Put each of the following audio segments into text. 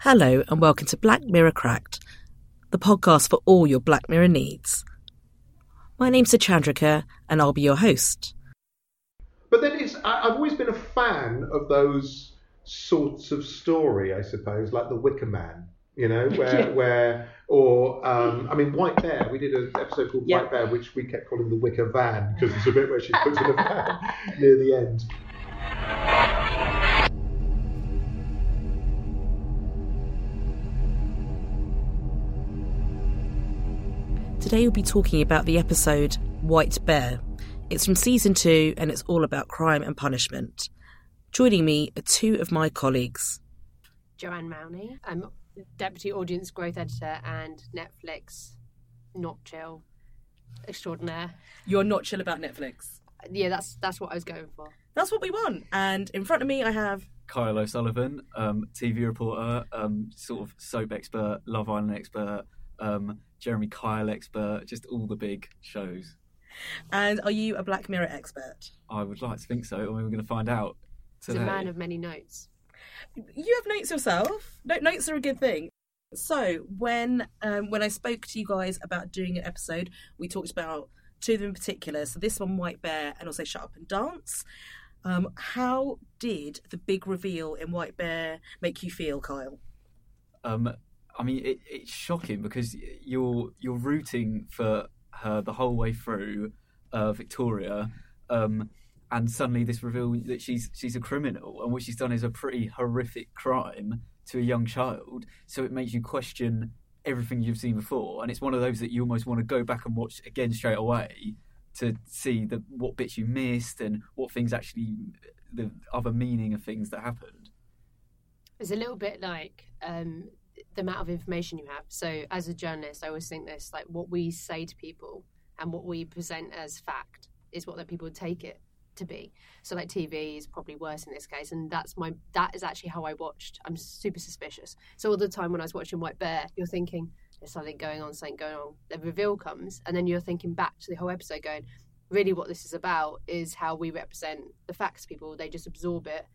Hello, and welcome to Black Mirror Cracked, the podcast for all your Black Mirror needs. My name's Suchandrika, and I'll be your host. But then it's I've always been a fan of those sorts of story, I suppose, like the Wicker Man. You know, where Yeah. where or um, I mean White Bear. We did an episode called Yeah. White Bear, which we kept calling the Wicker Van because it's a bit where she puts in a van near the end. Today we'll be talking about the episode White Bear. It's from season two, and it's all about crime and punishment. Joining me are two of my colleagues. Jo-Anne Rowney. I'm Deputy Audience Growth Editor and Netflix Not Chill Extraordinaire. You're not chill about Netflix. Yeah, that's that's what I was going for. That's what we want. And in front of me, I have Kyle O'Sullivan, um, TV reporter, um, sort of soap expert, Love Island expert, um, Jeremy Kyle expert, just all the big shows. And are you a Black Mirror expert? I would like to think so. I mean, we're going to find out He's today. a man of many notes. You have notes yourself. No, notes are a good thing. So when um, when I spoke to you guys about doing an episode, we talked about two of them in particular. So this one, White Bear, and also Shut Up and Dance. Um, how did the big reveal in White Bear make you feel, Kyle? Um, I mean, it, it's shocking because you're you're rooting for her the whole way through, uh, Victoria, um, and suddenly this reveal that she's she's a criminal and what she's done is a pretty horrific crime to a young child. So it makes you question everything you've seen before, and it's one of those that you almost want to go back and watch again straight away to see the what bits you missed and what things actually the other meaning of things that happened. It's a little bit like um, the amount of information you have. So, as a journalist, I always think this: like what we say to people and what we present as fact is what the people take it to be. So, like TV is probably worse in this case, and that's my that is actually how I watched. I'm super suspicious. So all the time when I was watching White Bear, you're thinking there's something going on, something going on. The reveal comes, and then you're thinking back to the whole episode, going, really, what this is about is how we represent the facts. People they just absorb it,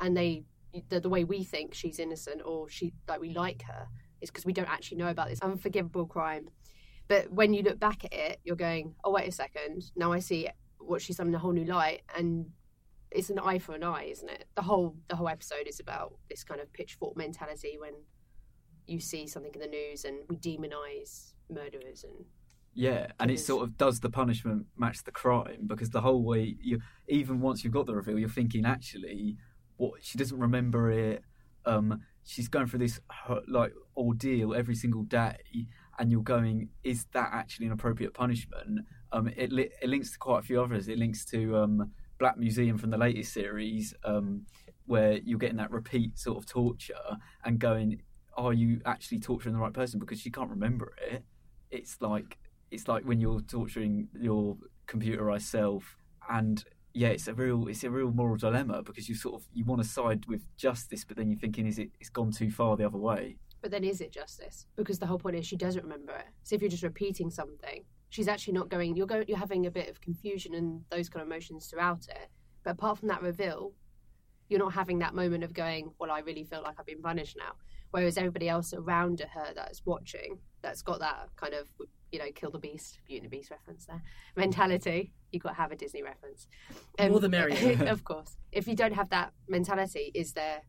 and they the, the way we think she's innocent or she like we like her is because we don't actually know about this unforgivable crime. But when you look back at it, you're going, oh wait a second, now I see what she's done in a whole new light, and it's an eye for an eye, isn't it? The whole the whole episode is about this kind of pitchfork mentality when you see something in the news and we demonize murderers and Yeah, and it sort of does the punishment match the crime because the whole way you even once you've got the reveal, you're thinking actually what she doesn't remember it. Um, she's going through this like ordeal every single day, and you're going, is that actually an appropriate punishment? Um, it, li- it links to quite a few others. It links to um, Black Museum from the latest series, um, where you're getting that repeat sort of torture and going, are you actually torturing the right person because she can't remember it? It's like it's like when you're torturing your computerized self and yeah it's a real it's a real moral dilemma because you sort of you want to side with justice but then you're thinking is it it's gone too far the other way But then is it justice? Because the whole point is she doesn't remember it. So if you're just repeating something, she's actually not going. You're going. You're having a bit of confusion and those kind of emotions throughout it. But apart from that reveal, you're not having that moment of going, "Well, I really feel like I've been punished now." Whereas everybody else around her that's watching, that's got that kind of you know, kill the beast, Beauty and the Beast reference there, mentality. You've got to have a Disney reference. More the merrier. of course. If you don't have that mentality, is there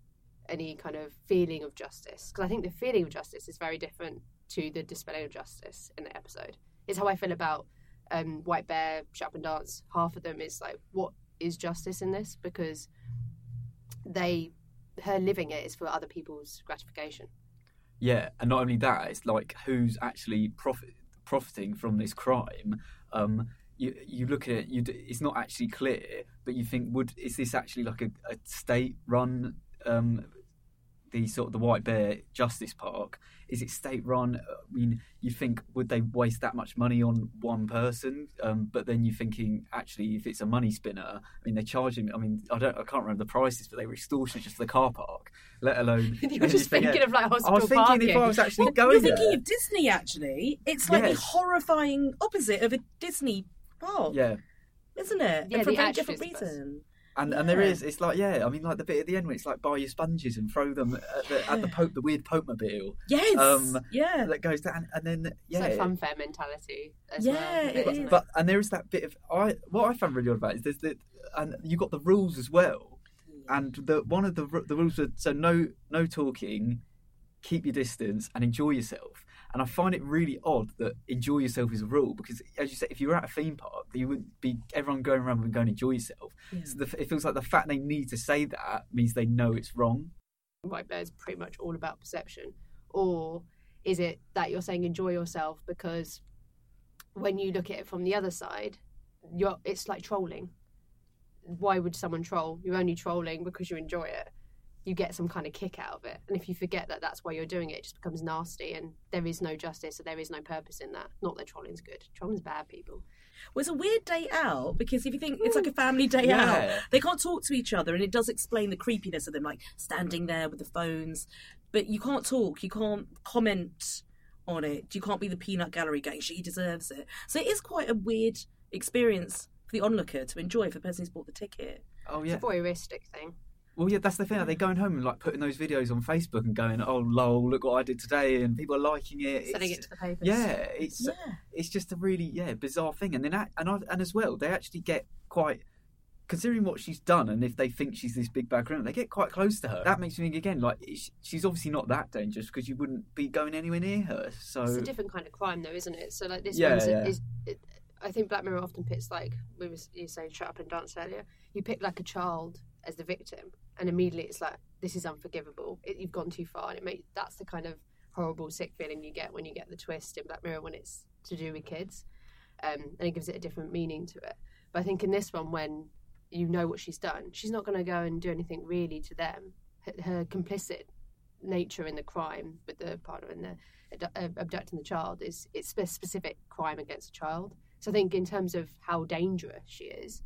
any kind of feeling of justice because I think the feeling of justice is very different to the dispelling of justice in the episode. It's how I feel about um, White Bear, Shut and Dance. Half of them is like, what is justice in this? Because they, her living it is for other people's gratification. yeah and not only that it's like who's actually profit, profiting from this crime um you you look at it you it's not actually clear but you think would is this actually like a, a state run um the sort of the White Bear Justice Park? Is it state run? I mean, you think would they waste that much money on one person? Um, but then you're thinking actually, if it's a money spinner, I mean, they're charging. I mean, I don't, I can't remember the prices, but they were extortionate just for the car park, let alone. you were just Yeah. thinking of like hospital I hospital was thinking parking. if I was actually Well, going you're thinking there. of Disney, actually. It's like the horrifying opposite of a Disney park, Yeah, isn't it? Yeah, and for a very different Visitors. reason. And and there Yeah. is, it's like yeah, I mean like the bit at the end where it's like buy your sponges and throw them at the at the pope the weird pope mobile Yes. Um, yeah. that goes down and then yeah, It's like funfair mentality. As Yeah, well, it isn't but and there is that bit of I what I found really odd about it is there's the and you got the rules as well, and the one of the the rules are so no no talking, keep your distance and enjoy yourself. And I find it really odd that enjoy yourself is a rule because, as you said, if you were at a theme park, you wouldn't be everyone going around and going enjoy yourself. Yeah. So the, it feels like the fact they need to say that means they know it's wrong. White Bear is pretty much all about perception, or is it that you're saying enjoy yourself because when you look at it from the other side, you're it's like trolling. Why would someone troll? You're only trolling because you enjoy it. You get some kind of kick out of it, and if you forget that that's why you're doing it, it just becomes nasty, and there is no justice, so there is no purpose in that. Not that trolling's good. Trolling's bad, people. Well, it's a weird day out because if you think it's like a hmm. family day Yeah. out, they can't talk to each other, and it does explain the creepiness of them, like standing there with the phones. But you can't talk, you can't comment on it, you can't be the peanut gallery going, she deserves it. So it is quite a weird experience for the onlooker to enjoy for the person who's bought the ticket. Oh yeah. It's a voyeuristic thing. Well, yeah, that's the thing. Are they going home and like putting those videos on Facebook and going, "Oh, lol, look what I did today," and people are liking it. Sending It's- it to the papers. yeah, it's Yeah. it's just a really yeah bizarre thing. And then and I, and as well, they actually get quite considering what she's done, and if they think she's this big bad criminal, they get quite close to her. That makes me think again, like she's obviously not that dangerous because you wouldn't be going anywhere near her. So It's a different kind of crime, though, isn't it? So, like this Yeah, one's yeah. is. It, I think Black Mirror often pits like we were you saying shut up and dance earlier. You pick like a child as the victim, and immediately it's like this is unforgivable. It, you've gone too far, and it may, that's the kind of horrible, sick feeling you get when you get the twist in Black Mirror when it's to do with kids, um, and it gives it a different meaning to it. But I think in this one, when you know what she's done, she's not going to go and do anything really to them. Her, her complicit nature in the crime with the partner and the uh, abducting the child is it's a specific crime against a child. So I think in terms of how dangerous she is,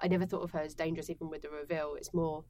I never thought of her as dangerous even with the reveal. It's more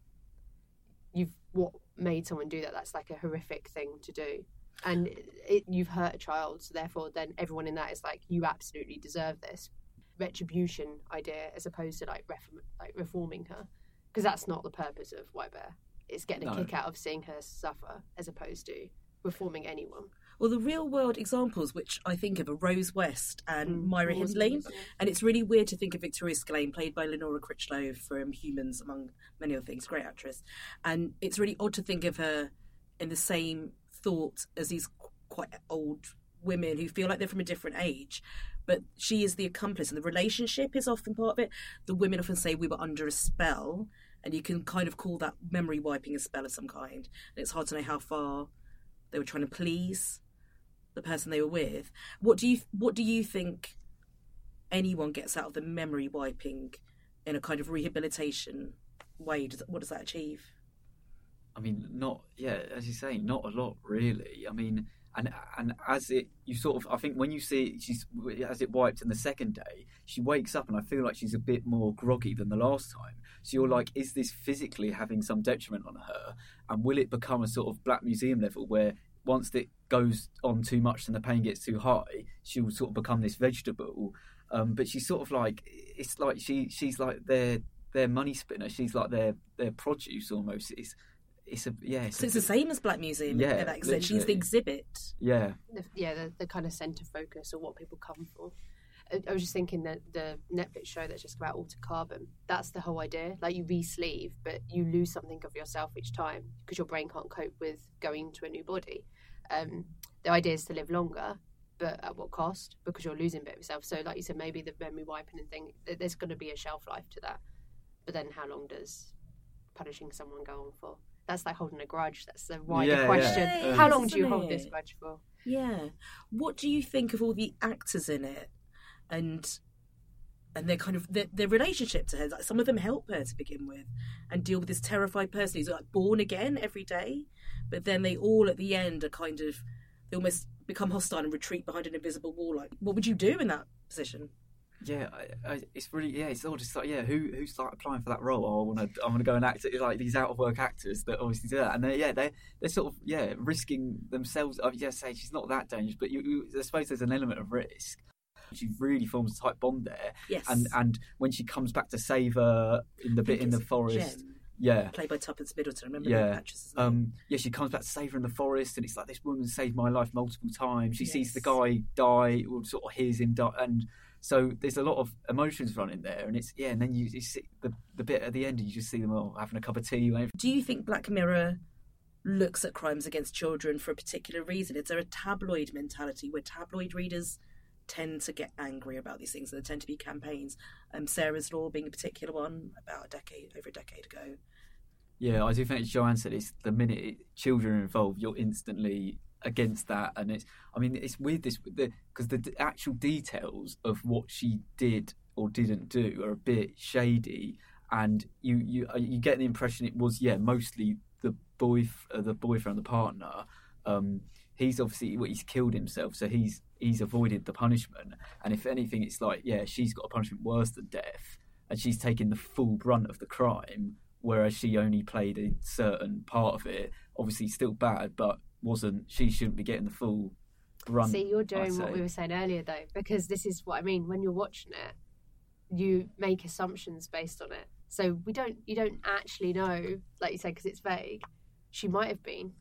you've what made someone do that. That's like a horrific thing to do, and it, you've hurt a child. So therefore, then everyone in that is like you absolutely deserve this retribution idea as opposed to like reform, like reforming her because that's not the purpose of White Bear. It's getting a No. kick out of seeing her suffer as opposed to reforming anyone. Well, the real world examples which I think of are Rose West and Mm, Myra Hindley. And it's really weird to think of Victoria Skillane, played by Lenora Crichlow from Humans, among many other things, great actress. And it's really odd to think of her in the same thought as these quite old women who feel like they're from a different age. But she is the accomplice, and the relationship is often part of it. The women often say we were under a spell, and you can kind of call that memory wiping a spell of some kind. And it's hard to know how far they were trying to please the person they were with. What do you What do you think anyone gets out of the memory wiping in a kind of rehabilitation way? Does, what does that achieve? I mean, not yeah, as you say, not a lot really. I mean, and and as it, you sort of, I think when you see she's as it wipes in the second day, she wakes up and I feel like she's a bit more groggy than the last time. So you're like, is this physically having some detriment on her, and will it become a sort of black museum level where once it goes on too much and the pain gets too high, she'll sort of become this vegetable. Um, but she's sort of like, it's like she she's like their their money spinner. She's like their their produce almost. It's it's a yeah. It's So a it's the same as Black Museum Yeah, at that extent. She's the exhibit. Yeah, the, yeah, the, the kind of centre focus or what people come for. I, I was just thinking that the Netflix show that's just about Altered Carbon, that's the whole idea. Like you re-sleeve, but you lose something of yourself each time because your brain can't cope with going to a new body. Um, the idea is to live longer, but at what cost? Because you're losing a bit of yourself. So, like you said, maybe the memory wiping and thing, th- there's going to be a shelf life to that. But then, how long does punishing someone go on for? That's like holding a grudge. That's the wider Yeah, yeah. question. Yeah, How long do you isn't hold this grudge for? Yeah. What do you think of all the actors in it, and and their kind of their, their relationship to her? Like some of them help her to begin with, and deal with this terrified person who's like born again every day, but then they all at the end are kind of they almost become hostile and retreat behind an invisible wall. Like, what would you do in that position? yeah. I, I, it's really yeah. It's all just like yeah. Who who's like applying for that role? Oh, I want to. I want to go and act. Like these out of work actors that obviously do that, and they yeah they they're sort of yeah risking themselves. I yeah, say she's not that dangerous, but you, you I suppose there's an element of risk. She really forms a tight bond there, Yes. and and when she comes back to save her in the bit in the forest, Jem, yeah, played by Tuppence Middleton. Remember Yeah, the actress's name? um, yeah, she comes back to save her in the forest, and it's like this woman saved my life multiple times. She sees the guy die, or sort of hears him die, and so there's a lot of emotions running there. And it's yeah, and then you, you see the the bit at the end, and you just see them all having a cup of tea. Do you think Black Mirror looks at crimes against children for a particular reason? Is there a tabloid mentality where tabloid readers tend to get angry about these things? And there tend to be campaigns. Um, Sarah's Law being a particular one about a decade, over a decade ago. Yeah, I do think, as Jo-Anne said, it's the minute children are involved, you're instantly against that, and it's. I mean, it's weird this because the, d actual details of what she did or didn't do are a bit shady, and you you uh, you get the impression it was yeah mostly the boy uh, the boyfriend the partner. Um, he's obviously well, he's killed himself, so he's he's avoided the punishment, and if anything, it's like yeah she's got a punishment worse than death, and she's taking the full brunt of the crime whereas she only played a certain part of it. Obviously, still bad, but wasn't. She shouldn't be getting the full brunt. See, you're doing what we were saying earlier, though, because this is what I mean. When you're watching it, you make assumptions based on it. So we don't, you don't actually know, like you said, because it's vague. She might have been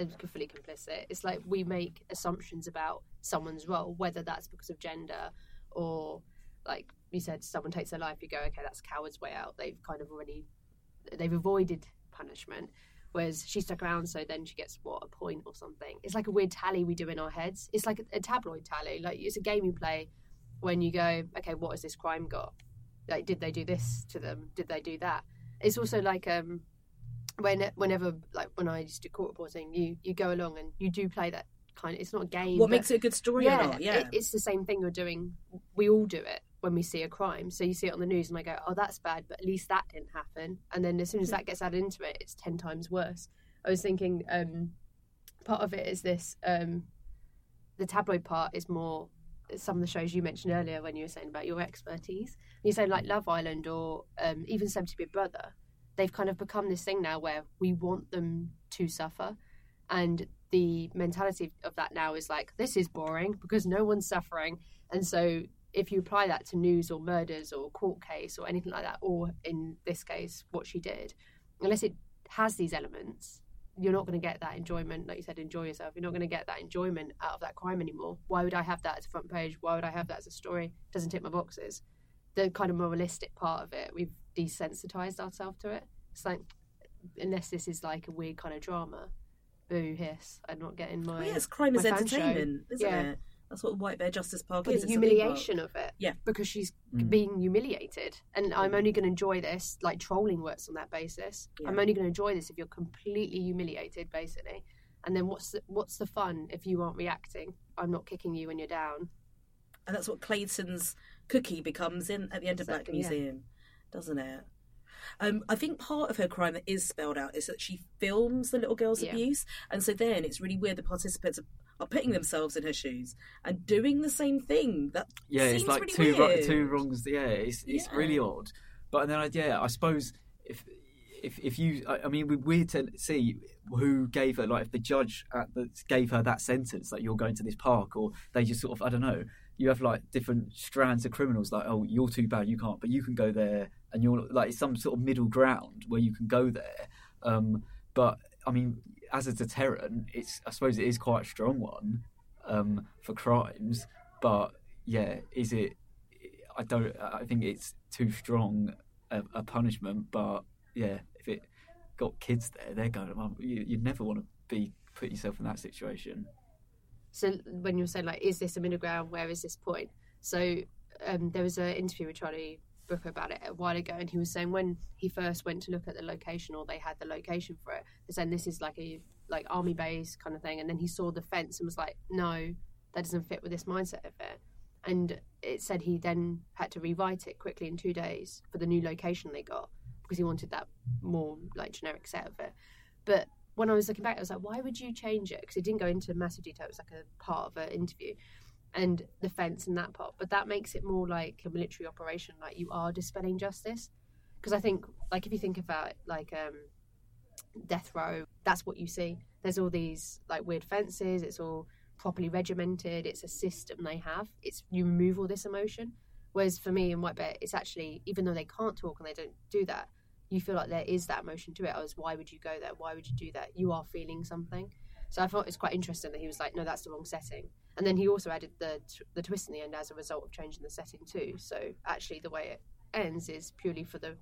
uh, fully complicit. It's like we make assumptions about someone's role, whether that's because of gender or, like you said, someone takes their life. You go, okay, that's a coward's way out. They've kind of already, they've avoided punishment. Whereas she stuck around, so then she gets what a point or something. It's like a weird tally we do in our heads. It's like a, a tabloid tally. Like it's a game you play when you go, okay, what has this crime got? Like, did they do this to them? Did they do that? It's also like um, when whenever like when I used to do court reporting, you you go along and you do play that kind of. It's not a game. What makes it a good story yeah, or not? Yeah. it- it's the same thing you're doing. We all do it when we see a crime. So you see it on the news, and I go, "Oh, that's bad," but at least that didn't happen. And then as soon as that gets added into it, it's ten times worse. I was thinking, um, part of it is this: um, the tabloid part is more some of the shows you mentioned earlier when you were saying about your expertise. You say like Love Island or um, even Celebrity Big Brother. They've kind of become this thing now where we want them to suffer, and the mentality of that now is like this is boring because no one's suffering, and so if you apply that to news or murders or court case or anything like that, or in this case what she did, unless it has these elements, you're not going to get that enjoyment. Like you said, enjoy yourself. You're not going to get that enjoyment out of that crime anymore. Why would I have that as a front page? Why would I have that as a story? doesn't tick my boxes. The kind of moralistic part of it, we've desensitized ourselves to it. It's like, unless this is like a weird kind of drama, boo hiss. I'm not getting my. Well, yes, crime is my show. entertainment, isn't Yeah. it? That's what White Bear Justice Park But is. the it's a theme park. humiliation of it, Yeah. because she's Mm. being humiliated, and I'm only going to enjoy this. Like trolling works on that basis. I'm only going to enjoy this if you're completely humiliated, basically. And then what's the, what's the fun if you aren't reacting? I'm not kicking you when you're down. And that's what Clayton's cookie becomes in at the end of Black Exactly, yeah. Museum, doesn't it? Um, I think part of her crime that is spelled out is that she films the little girl's Yeah. abuse, and so then it's really weird. The participants are, are putting themselves in her shoes and doing the same thing. That yeah, it's like really two ro- weird. two wrongs. Yeah, it's it's Yeah. really odd. But then I, yeah, I suppose if if if you, I, I mean, we're weird to see who gave her like if the judge at the, gave her that sentence like you're going to this park, or they just sort of I don't know. You have like different strands of criminals, like oh you're too bad, you can't, but you can go there, and you're like it's some sort of middle ground where you can go there. Um, but I mean, as a deterrent, it's I suppose it is quite a strong one um, for crimes. But yeah, is it? I don't. I think it's too strong a, a punishment. But yeah, if it got kids there, they're going. Well, you you never want to be put yourself in that situation. So when you were saying like, is this a middle ground? Where is this point? So um, there was an interview with Charlie Brooker about it a while ago, and he was saying when he first went to look at the location, or they had the location for it, they're saying this is like a like army base kind of thing, and then he saw the fence and was like, no, that doesn't fit with this mindset of it. And it said he then had to rewrite it quickly in two days for the new location they got because he wanted that more like generic set of it. But when I was looking back, I was like, why would you change it? Because it didn't go into massive detail. It was like a part of an interview and the fence and that part. But that makes it more like a military operation, like you are dispelling justice. Because I think, like, if you think about like um, death row, that's what you see. There's all these like weird fences. It's all properly regimented. It's a system they have. It's you remove all this emotion. Whereas for me in White Bear, it's actually even though they can't talk and they don't do that, you feel like there is that emotion to it. I was, why would you go there? Why would you do that? You are feeling something. So I thought it's quite interesting that he was like, no, that's the wrong setting. And then he also added the the twist in the end as a result of changing the setting too. So actually, the way it ends is purely for the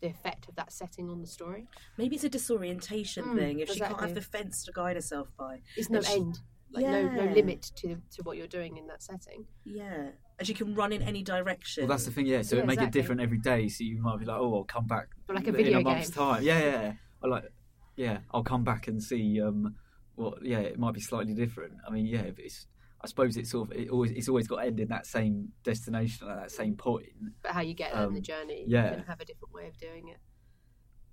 the effect of that setting on the story. Maybe it's a disorientation Mm, thing. If she can't have the fence to guide herself by, There's no she- end, like no no limit to to what you're doing in that setting. yeah, and you can run in any direction. Well, that's the thing, yeah. So Yeah, it make exactly. it different every day. So you might be like, oh, I'll come back Or like a in video a month's time. Yeah, yeah. yeah. I like, yeah, I'll come back and see. Um, what? yeah, it might be slightly different. I mean, yeah, it's. I suppose it's sort of it always it's always got to end in that same destination at that same point. But how you get there in the Um, journey, yeah. you can have a different way of doing it.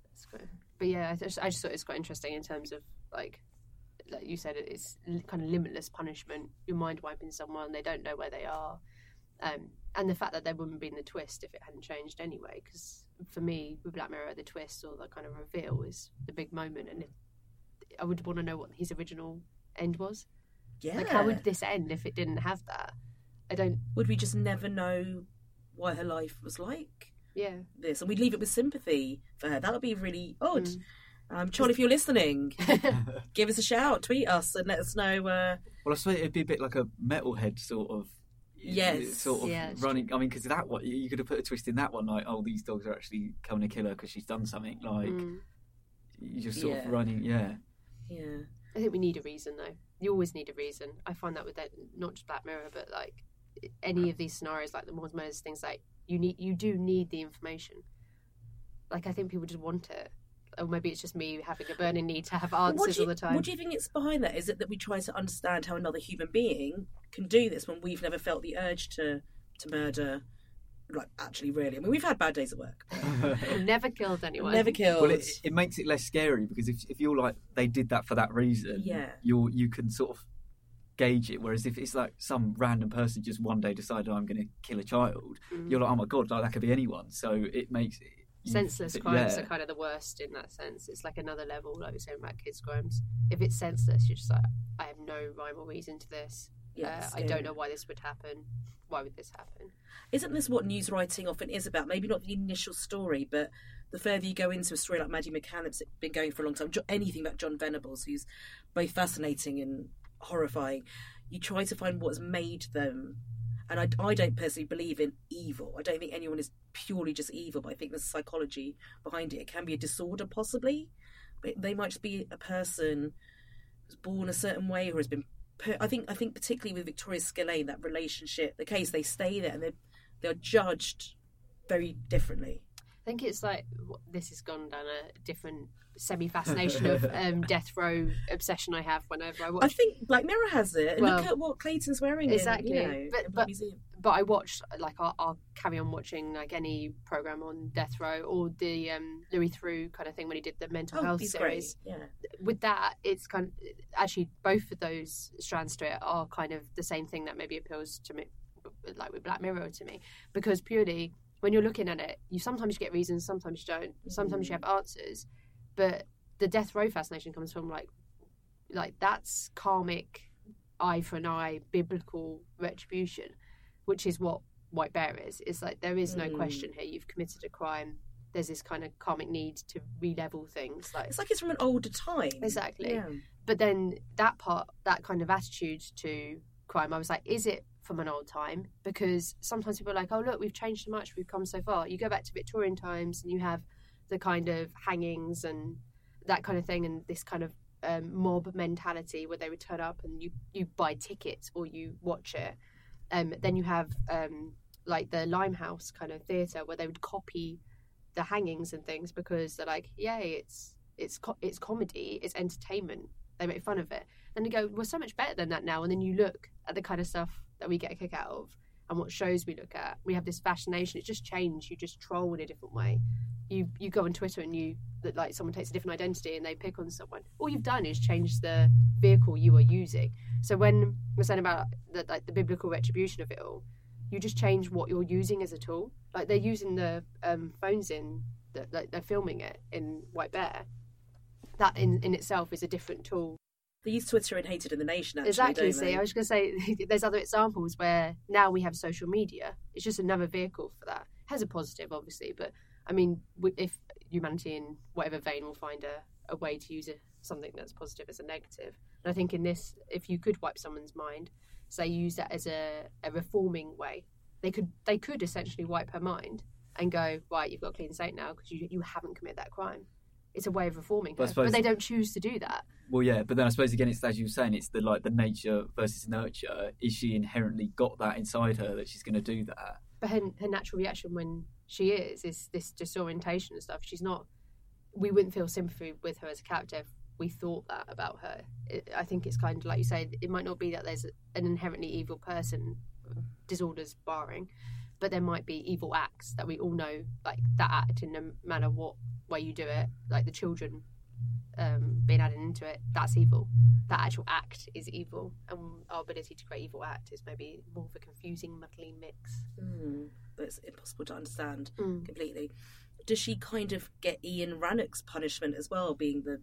That's great. But yeah, I just, I just thought it was quite interesting in terms of like, like you said, it's kind of limitless punishment. You're mind wiping someone; they don't know where they are, um, and the fact that there wouldn't have been the twist if it hadn't changed anyway. Because for me, with Black Mirror, the twist or the kind of reveal is the big moment, and it, I would want to know what his original end was. yeah. Like, how would this end if it didn't have that? I don't. would we just never know what her life was like? Yeah. This, and we'd leave it with sympathy for her. That would be really odd. Mm. Um, Charlie, if you're listening, give us a shout, tweet us, and let us know. Uh, Well, I suppose it'd be a bit like a metalhead sort of. Yes. Sort of Yeah, it's running. I mean, because that one, you could have put a twist in that one, like, oh, these dogs are actually coming to kill her because she's done something. Like, Mm. you just sort Yeah. of running, yeah. yeah, I think we need a reason though. You always need a reason. I find that with that, not just Black Mirror, but like any of these scenarios, like the Moors Murders things, like you need, you do need the information. Like I think people just want it, or maybe it's just me having a burning need to have answers you, all the time. What do you think it's behind that? Is it that we try to understand how another human being can do this when we've never felt the urge to to murder? Like, actually, really, I mean, we've had bad days at work. Never killed anyone. Never killed. Well, it, it makes it less scary because if if you're like they did that for that reason, Yeah. you you can sort of gauge it. Whereas if it's like some random person just one day decided I'm going to kill a child, Mm. you're like, oh my god, like that could be anyone. So it makes it you- senseless yeah. crimes are kind of the worst in that sense. It's like another level, like we are saying about kids' crimes. If it's senseless, you're just like, I have no rhyme or reason to this. Yeah, uh, it's I don't know why this would happen. Why would this happen? Isn't this what news writing often is about? Maybe not the initial story, but the further you go into a story like Maddie McCann that's been going for a long time, anything about Jon Venables, who's both fascinating and horrifying, you try to find what's made them. And I, I don't personally believe in evil. I don't think anyone is purely just evil, but I think there's psychology behind it. It can be a disorder, possibly, but they might just be a person who's born a certain way or has been put. I think I think particularly with Victoria Skillane, that relationship, the case they stay there and they're they're judged very differently. I think it's like this has gone down a different semi fascination of um, death row obsession I have whenever I watch. I think Black Mirror has it. Well, Look at what Clayton's wearing. in, exactly. you know, But- but- but I watch like I'll, I'll carry on watching like any program on death row or the um, Louis Theroux kind of thing when he did the mental Oh, health series. great. Yeah. with that, it's kind of actually both of those strands to it are kind of the same thing that maybe appeals to me, like with Black Mirror to me, because purely when you're looking at it, you sometimes get reasons, sometimes you don't, sometimes you have answers, but the death row fascination comes from like, like that's karmic, eye for an eye, biblical retribution, which is what White Bear is. It's like there is no Mm. question here. You've committed a crime. There's this kind of karmic need to re-level things, like It's like it's from an older time. Exactly. Yeah. but then that part that kind of attitude to crime i was like is it from an old time because sometimes people are like oh look we've changed so much we've come so far you go back to victorian times and you have the kind of hangings and that kind of thing and this kind of um, mob mentality where they would turn up and you you buy tickets or you watch it um, then you have um, like the limehouse kind of theatre where they would copy the hangings and things because they're like yay it's it's co- it's comedy it's entertainment they make fun of it. Then you go, we're so much better than that now. And then you look at the kind of stuff that we get a kick out of and what shows we look at. We have this fascination. It's just changed. You just troll in a different way. You you go on Twitter and you that like someone takes a different identity and they pick on someone. All you've done is change the vehicle you are using. So when we're saying about the, like the biblical retribution of it all, you just change what you're using as a tool. Like they're using the um, phones in, that like they're filming it in White Bear that in, in itself is a different tool They use Twitter and hated in the nation. Actually, exactly. See? I was going to say there's other examples where now we have social media. It's just another vehicle for that. It has a positive, obviously, but I mean, if humanity in whatever vein will find a, a way to use it, something that's positive as a negative. And I think in this, if you could wipe someone's mind, say use that as a, a reforming way, they could they could essentially wipe her mind and go right, you've got a clean slate now because you you haven't committed that crime. It's a way of reforming But her, suppose- but they don't choose to do that. Well, yeah, but then I suppose again, it's as you were saying, it's the like the nature versus nurture. Is she inherently got that inside her that she's going to do that? but her, her natural reaction when she is is this disorientation and stuff. She's not. We wouldn't feel sympathy with her as a character if we thought that about her. It, I think it's kind of like you say. It might not be that there's an inherently evil person, disorders barring, but there might be evil acts that we all know, like that act in no matter what way you do it, like the children um, being added into it. That's evil. That actual act is evil, and our ability to create evil act is maybe more of a confusing, muddly mix. Mm, that's impossible to understand Mm. completely. Does she kind of get Ian Rannoch's punishment as well, being the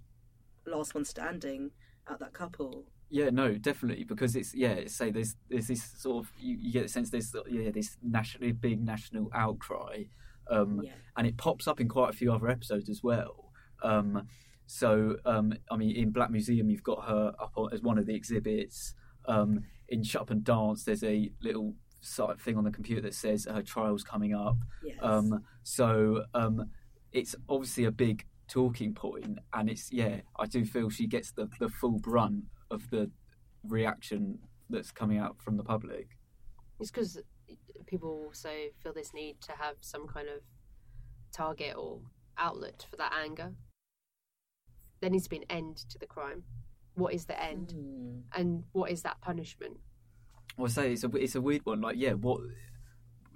last one standing at that couple? Yeah, no, definitely because it's yeah, say there's there's this sort of you, you get the sense there's yeah this national big national outcry, um, Yeah. and it pops up in quite a few other episodes as well. Um, so um, I mean, in Black Museum, you've got her up on, as one of the exhibits. Um, in Shut Up and Dance, there's a little sort of thing on the computer that says her trial's coming up. Yes. Um, so um, it's obviously a big talking point, and it's yeah, I do feel she gets the, the full brunt of the reaction that's coming out from the public. It's because people also feel this need to have some kind of target or outlet for that anger. There needs to be an end to the crime. What is the end, Mm. and what is that punishment? Well, I say it's a it's a weird one. Like, yeah, what?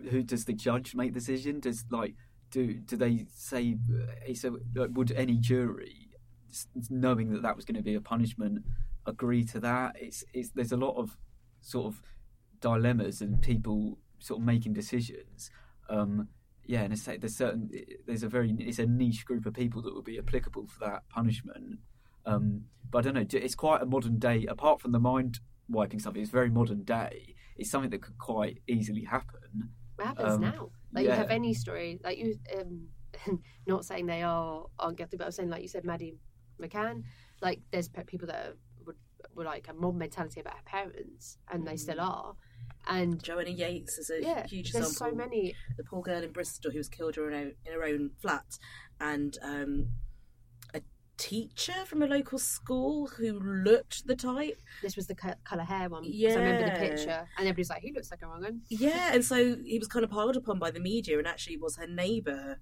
Who does the judge make the decision? Does like do do they say? It's a, like, would any jury, knowing that that was going to be a punishment, agree to that? It's it's there's a lot of sort of dilemmas and people sort of making decisions. Um, yeah, and it's, there's certain there's a very it's a niche group of people that would be applicable for that punishment. Um, but I don't know. It's quite a modern day. Apart from the mind wiping stuff, it's very modern day. It's something that could quite easily happen. What happens Um, now? Like you have any story, like you, um, not saying they are aren't guilty, but I'm saying like you said, Maddie McCann. Like there's people that are, were like a mob mentality about her parents, and they still are. And Joanna Yeates is a yeah, huge there's example. so many. The poor girl in Bristol who was killed in her own, in her own flat, and um, a teacher from a local school who looked the type. This was the co- color hair one. Yeah, I remember the picture, and everybody's like, "He looks like a wrong one." Yeah, and so he was kind of piled upon by the media, and actually was her neighbour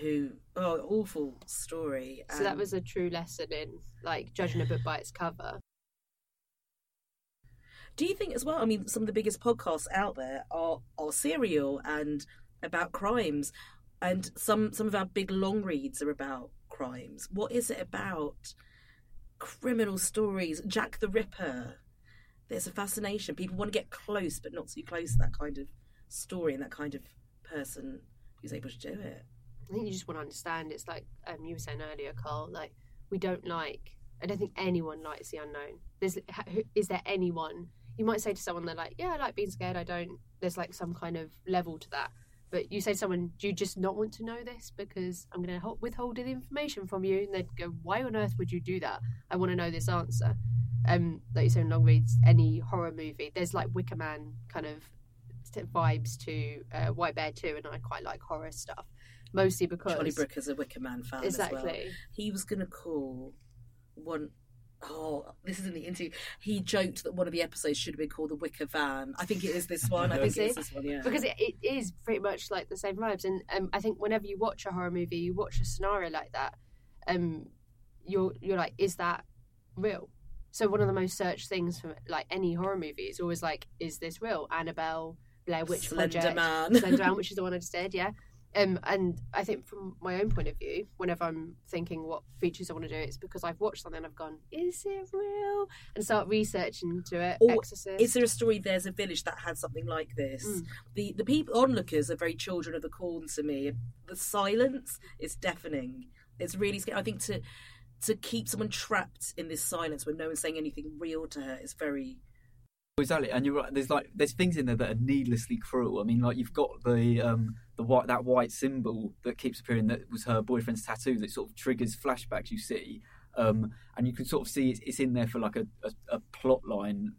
who. Oh, awful story. So that was a true lesson in like judging a book by its cover. Do you think as well? I mean, some of the biggest podcasts out there are are serial and about crimes, and some some of our big long reads are about crimes. What is it about? Criminal stories, Jack the Ripper. There's a fascination. People want to get close, but not too close to that kind of story and that kind of person who's able to do it. I think you just want to understand. It's like um, you were saying earlier, Kyle. Like we don't like. I don't think anyone likes the unknown. There's is there anyone? You might say to someone they're like, yeah, I like being scared. I don't. There's like some kind of level to that. But you say to someone, do you just not want to know this because I'm going to withhold the information from you? And they'd go, why on earth would you do that? I want to know this answer. Um, like you say in long reads, any horror movie, there's like Wicker Man kind of vibes to uh, White Bear too, and I quite like horror stuff mostly because Charlie Brooker's a Wicker Man fan as well. exactly. he was going to call one oh this is in the interview. He joked that one of the episodes should have been called the wicker van. I think it is this one. I think it is this one yeah. Because it, it is pretty much like the same vibes. And um, i think whenever you watch a horror movie you watch a scenario like that um you're you're like is that real? So one of the most searched things for like any horror movie is always like is this real? Annabelle blair witch slender project man. Slender man which is the one i just did yeah um, and I think from my own point of view, whenever I'm thinking what features I want to do, it's because I've watched something and I've gone, is it real? And start researching into it. Or Exorcist. is there a story there's a village that had something like this Mm. the the people onlookers are very children of the corn to me the silence is deafening it's really scary i think to to keep someone trapped in this silence when no one's saying anything real to her is very Exactly, and you're right. There's like there's things in there that are needlessly cruel. I mean, like you've got the um the white that white symbol that keeps appearing that was her boyfriend's tattoo that sort of triggers flashbacks you see, um and you can sort of see it's, it's in there for like a, a, a plot line,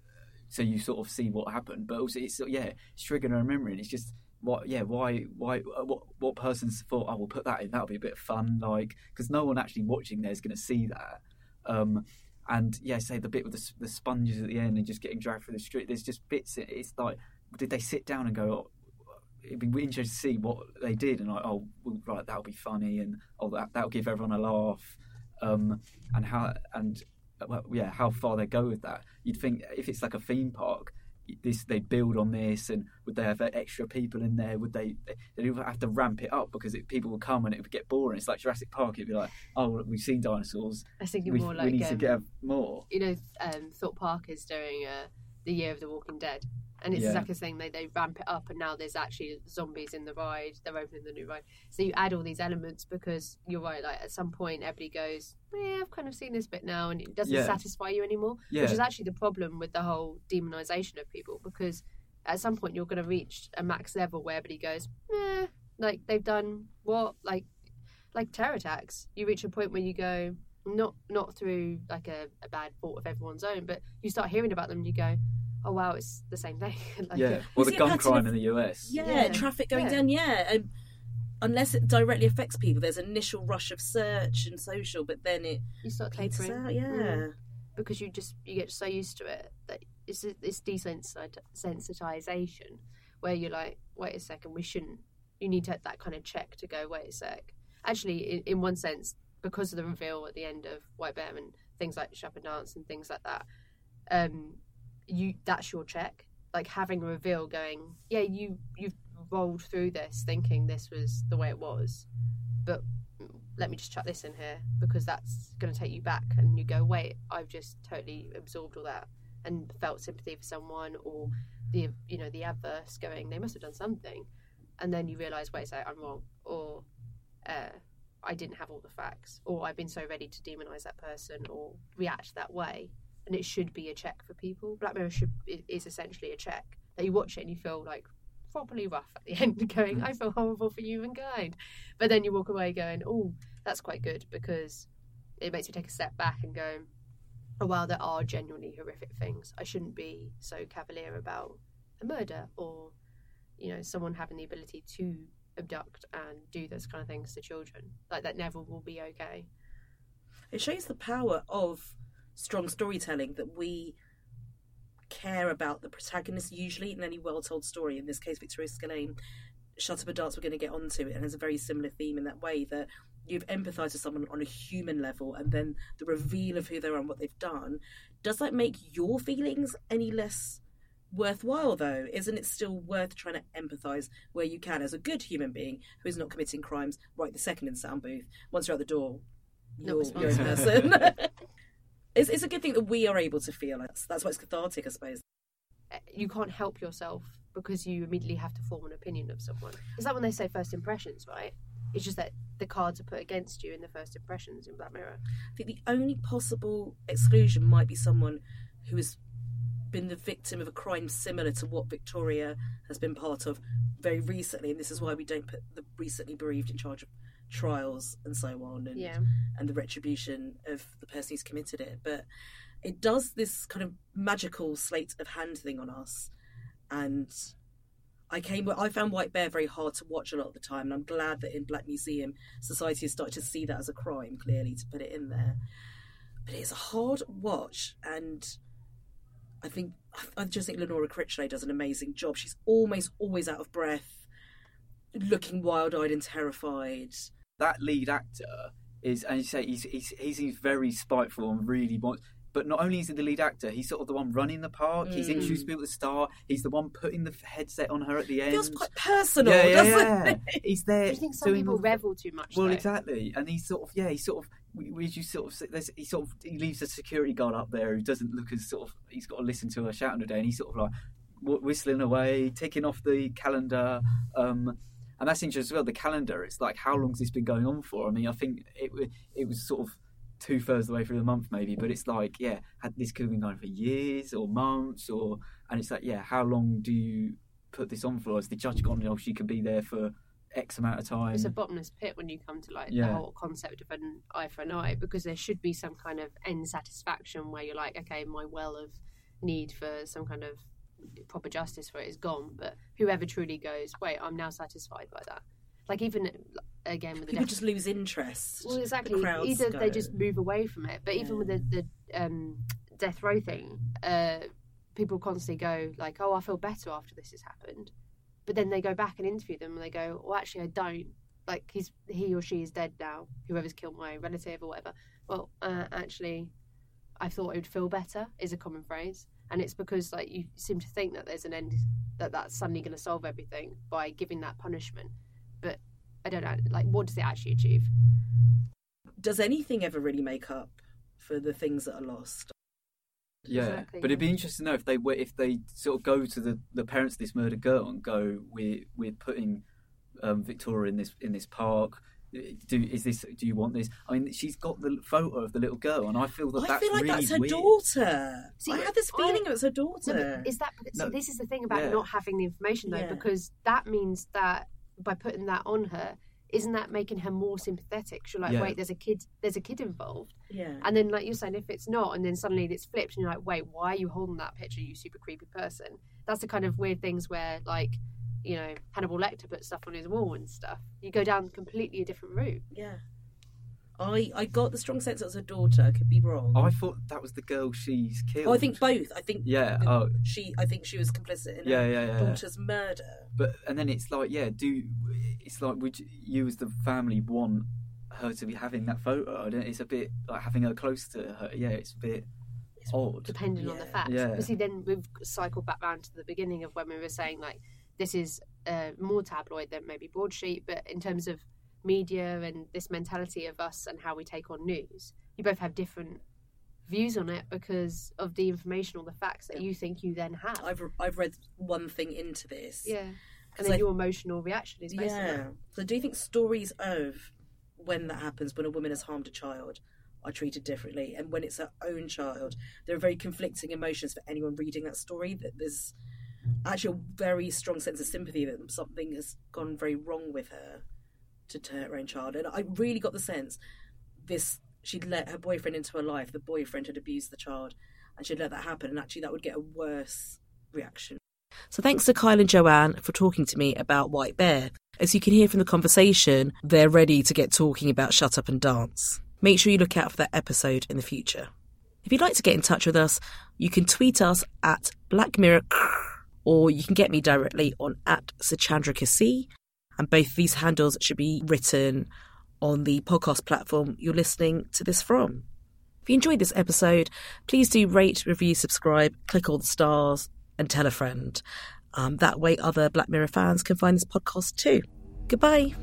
so you sort of see what happened. But also it's yeah, it's triggering her memory, and it's just what yeah why why uh, what what person's thought oh we'll put that in that'll be a bit of fun like because no one actually watching there is going to see that. Um, and yeah, say the bit with the, the sponges at the end and just getting dragged through the street. There's just bits. It's like, did they sit down and go? It'd be interesting to see what they did, and like, oh, right, that'll be funny, and oh, that that'll give everyone a laugh, um, and how and well, yeah, how far they go with that. You'd think if it's like a theme park, this they build on this, and would they have extra people in there? Would they they have to ramp it up because it, people would come and it would get boring. It's like Jurassic Park. It'd be like, oh, we've seen dinosaurs. I think We, more like we need um, to get more. you know um, Thorpe Park is doing uh, the Year of the Walking Dead, and it's Yeah. exactly the thing. They they ramp it up, and now there's actually zombies in the ride. They're opening the new ride, so you add all these elements because you're right. Like at some point, everybody goes, "Yeah, I've kind of seen this bit now," and it doesn't Yeah. satisfy you anymore. Yeah, Which is actually the problem with the whole demonization of people because at some point you're going to reach a max level where everybody goes, "Eh," like they've done what like like terror attacks. You reach a point where you go not not through like a, a bad thought of everyone's own, but you start hearing about them and you go, oh wow, it's the same thing. like, yeah. Well, the gun crime of- in the US. yeah, Yeah. traffic going Yeah. down yeah and unless it directly affects people there's an initial rush of search and social but then it you start peters tapering out yeah Mm. because you just you get so used to it that it's it's desensitization where you're like, wait a second, we shouldn't. You need to have that kind of check to go. Wait a sec. Actually, in, in one sense, because of the reveal at the end of White Bear and things like Shut Up and Dance and things like that, um, you that's your check. Like having a reveal, going, yeah, you you've rolled through this thinking this was the way it was, but let me just chuck this in here because that's going to take you back. And you go wait i've just totally absorbed all that and felt sympathy for someone or the you know the adverse going they must have done something. And then you realize wait a i'm wrong or uh, i didn't have all the facts or i've been so ready to demonize that person or react that way and it should be a check for people black mirror should is essentially a check that you watch it and you feel like properly rough at the end going hmm. i feel horrible for humankind but then you walk away going oh that's quite good because it makes me take a step back and go, oh wow, there are genuinely horrific things. I shouldn't be so cavalier about a murder or, you know, someone having the ability to abduct and do those kind of things to children. Like that never will be okay. it shows the power of strong storytelling that we care about the protagonist usually in any well-told story. In this case victoria Skillane shut up a dance we're going to get onto it and has a very similar theme in that way that you've empathized with someone on a human level and then the reveal of who they are and what they've done. Does that make your feelings any less worthwhile though? Isn't it still worth trying to empathize where you can as a good human being who is not committing crimes right the second in sound booth? Once you're out the door you're, you're in person it's, it's a good thing that we are able to feel that's, that's why it's cathartic i suppose Uh, You can't help yourself because you immediately have to form an opinion of someone. Is that when they say first impressions, right? It's just that the cards are put against you in the first impressions in Black Mirror. I think the only possible exclusion might be someone who has been the victim of a crime similar to what Victoria has been part of very recently, and this is why we don't put the recently bereaved in charge of trials and so on, and Yeah. and the retribution of the person who's committed it. But it does this kind of magical slate of hand thing on us, and I came. I found White Bear very hard to watch a lot of the time, and I'm glad that in Black Museum, society has started to see that as a crime clearly to put it in there. But it's a hard watch, and I think I just think Lenora Crichlow does an amazing job. She's almost always out of breath, looking wild-eyed and terrified. That lead actor is, and you say he's, he's he seems very spiteful and really wants. But not only is he the lead actor, he's sort of the one running the park. He's Mm. introduced people at the start. He's the one putting the headset on her at the end. feels quite personal, yeah, yeah, doesn't yeah. it? He's there. Do you think some people revel too much? Well, though? exactly, and he's sort of yeah, he's sort of we, we you sort of there's, he sort of he leaves a security guard up there who doesn't look as sort of he's got to listen to her shouting today, and he's sort of like whistling away, ticking off the calendar. Um, and that's interesting as well. The calendar, it's like how long's this been going on for? I mean, I think it it was sort of two thirds of the way through the month maybe, but it's like yeah, had this could have been going for years or months or and it's like yeah, how long do you put this on for? Has the judge gone? Oh, she could be there for X amount of time. It's a bottomless pit when you come to like Yeah. the whole concept of an eye for an eye because there should be some kind of end satisfaction where you're like, okay, my well of need for some kind of proper justice for it is gone. But whoever truly goes, wait, I'm now satisfied by that. Like even again with the People death just lose interest. Well, exactly. crowds Either they just move away from it, but even with the, the um, death row thing, uh, people constantly go like, "Oh, I feel better after this has happened," but then they go back and interview them, and they go, "Well, actually, I don't. Like, he's he or she is dead now. Whoever's killed my relative or whatever. Well, uh, actually, I thought it would feel better." Is a common phrase, and it's because like you seem to think that there's an end that that's suddenly going to solve everything by giving that punishment, but I don't know. Like, what does it actually achieve? Does anything ever really make up for the things that are lost? Yeah, Exactly, but it'd be interesting to know if they were if they sort of go to the, the parents of this murdered girl and go, we're we're putting um, Victoria in this in this park. Do is this? Do you want this? I mean, she's got the photo of the little girl, and I feel that I that's feel like really that's her weird. daughter. See, I had this I- feeling it was her daughter. but is that No. see, this is the thing about Yeah. not having the information though, Yeah. because that means that by putting that on her, isn't that making her more sympathetic? She's like, Yeah. wait, there's a kid, there's a kid involved, yeah. and then like you're saying, if it's not, and then suddenly it's flipped, and you're like, wait, why are you holding that picture, you super creepy person? That's the kind of weird things where like, you know, Hannibal Lecter put stuff on his wall and stuff. You go down completely a different route. Yeah. I I got the strong sense it was her daughter. I could be wrong. I thought that was the girl she's killed. oh, I think both. I think Yeah. the- Oh, she. I think she was complicit in yeah, her yeah, yeah. daughter's murder. But and then it's like, yeah, do it's like would you as the family want her to be having that photo? I don't, it's a bit like having her close to her. Yeah, it's a bit it's odd. depending on the Yeah. facts. Yeah. But see, then we've cycled back round to the beginning of when we were saying like this is uh, more tabloid than maybe broadsheet, but in terms of media and this mentality of us and how we take on news, you both have different views on it because of the information or the facts that you think you then have. I've I've read one thing into this. yeah. And then I- your emotional reaction is based on Yeah. So do you think stories of when that happens, when a woman has harmed a child, are treated differently? And when it's her own child, there are very conflicting emotions for anyone reading that story. That there's actually a very strong sense of sympathy that something has gone very wrong with her to, to her own child. And I really got the sense this she'd let her boyfriend into her life. The boyfriend had abused the child, and she'd let that happen. And actually, that would get a worse reaction. So thanks to Kyle and Jo-Anne for talking to me about White Bear. As you can hear from the conversation, they're ready to get talking about Shut Up and Dance. Make sure you look out for that episode in the future. If you'd like to get in touch with us, you can tweet us at Black Mirror or you can get me directly on at Suchandrika. And both these handles should be written on the podcast platform you're listening to this from. If you enjoyed this episode, please do rate, review, subscribe, click all the stars, and tell a friend. Um, that way, other Black Mirror fans can find this podcast too. Goodbye.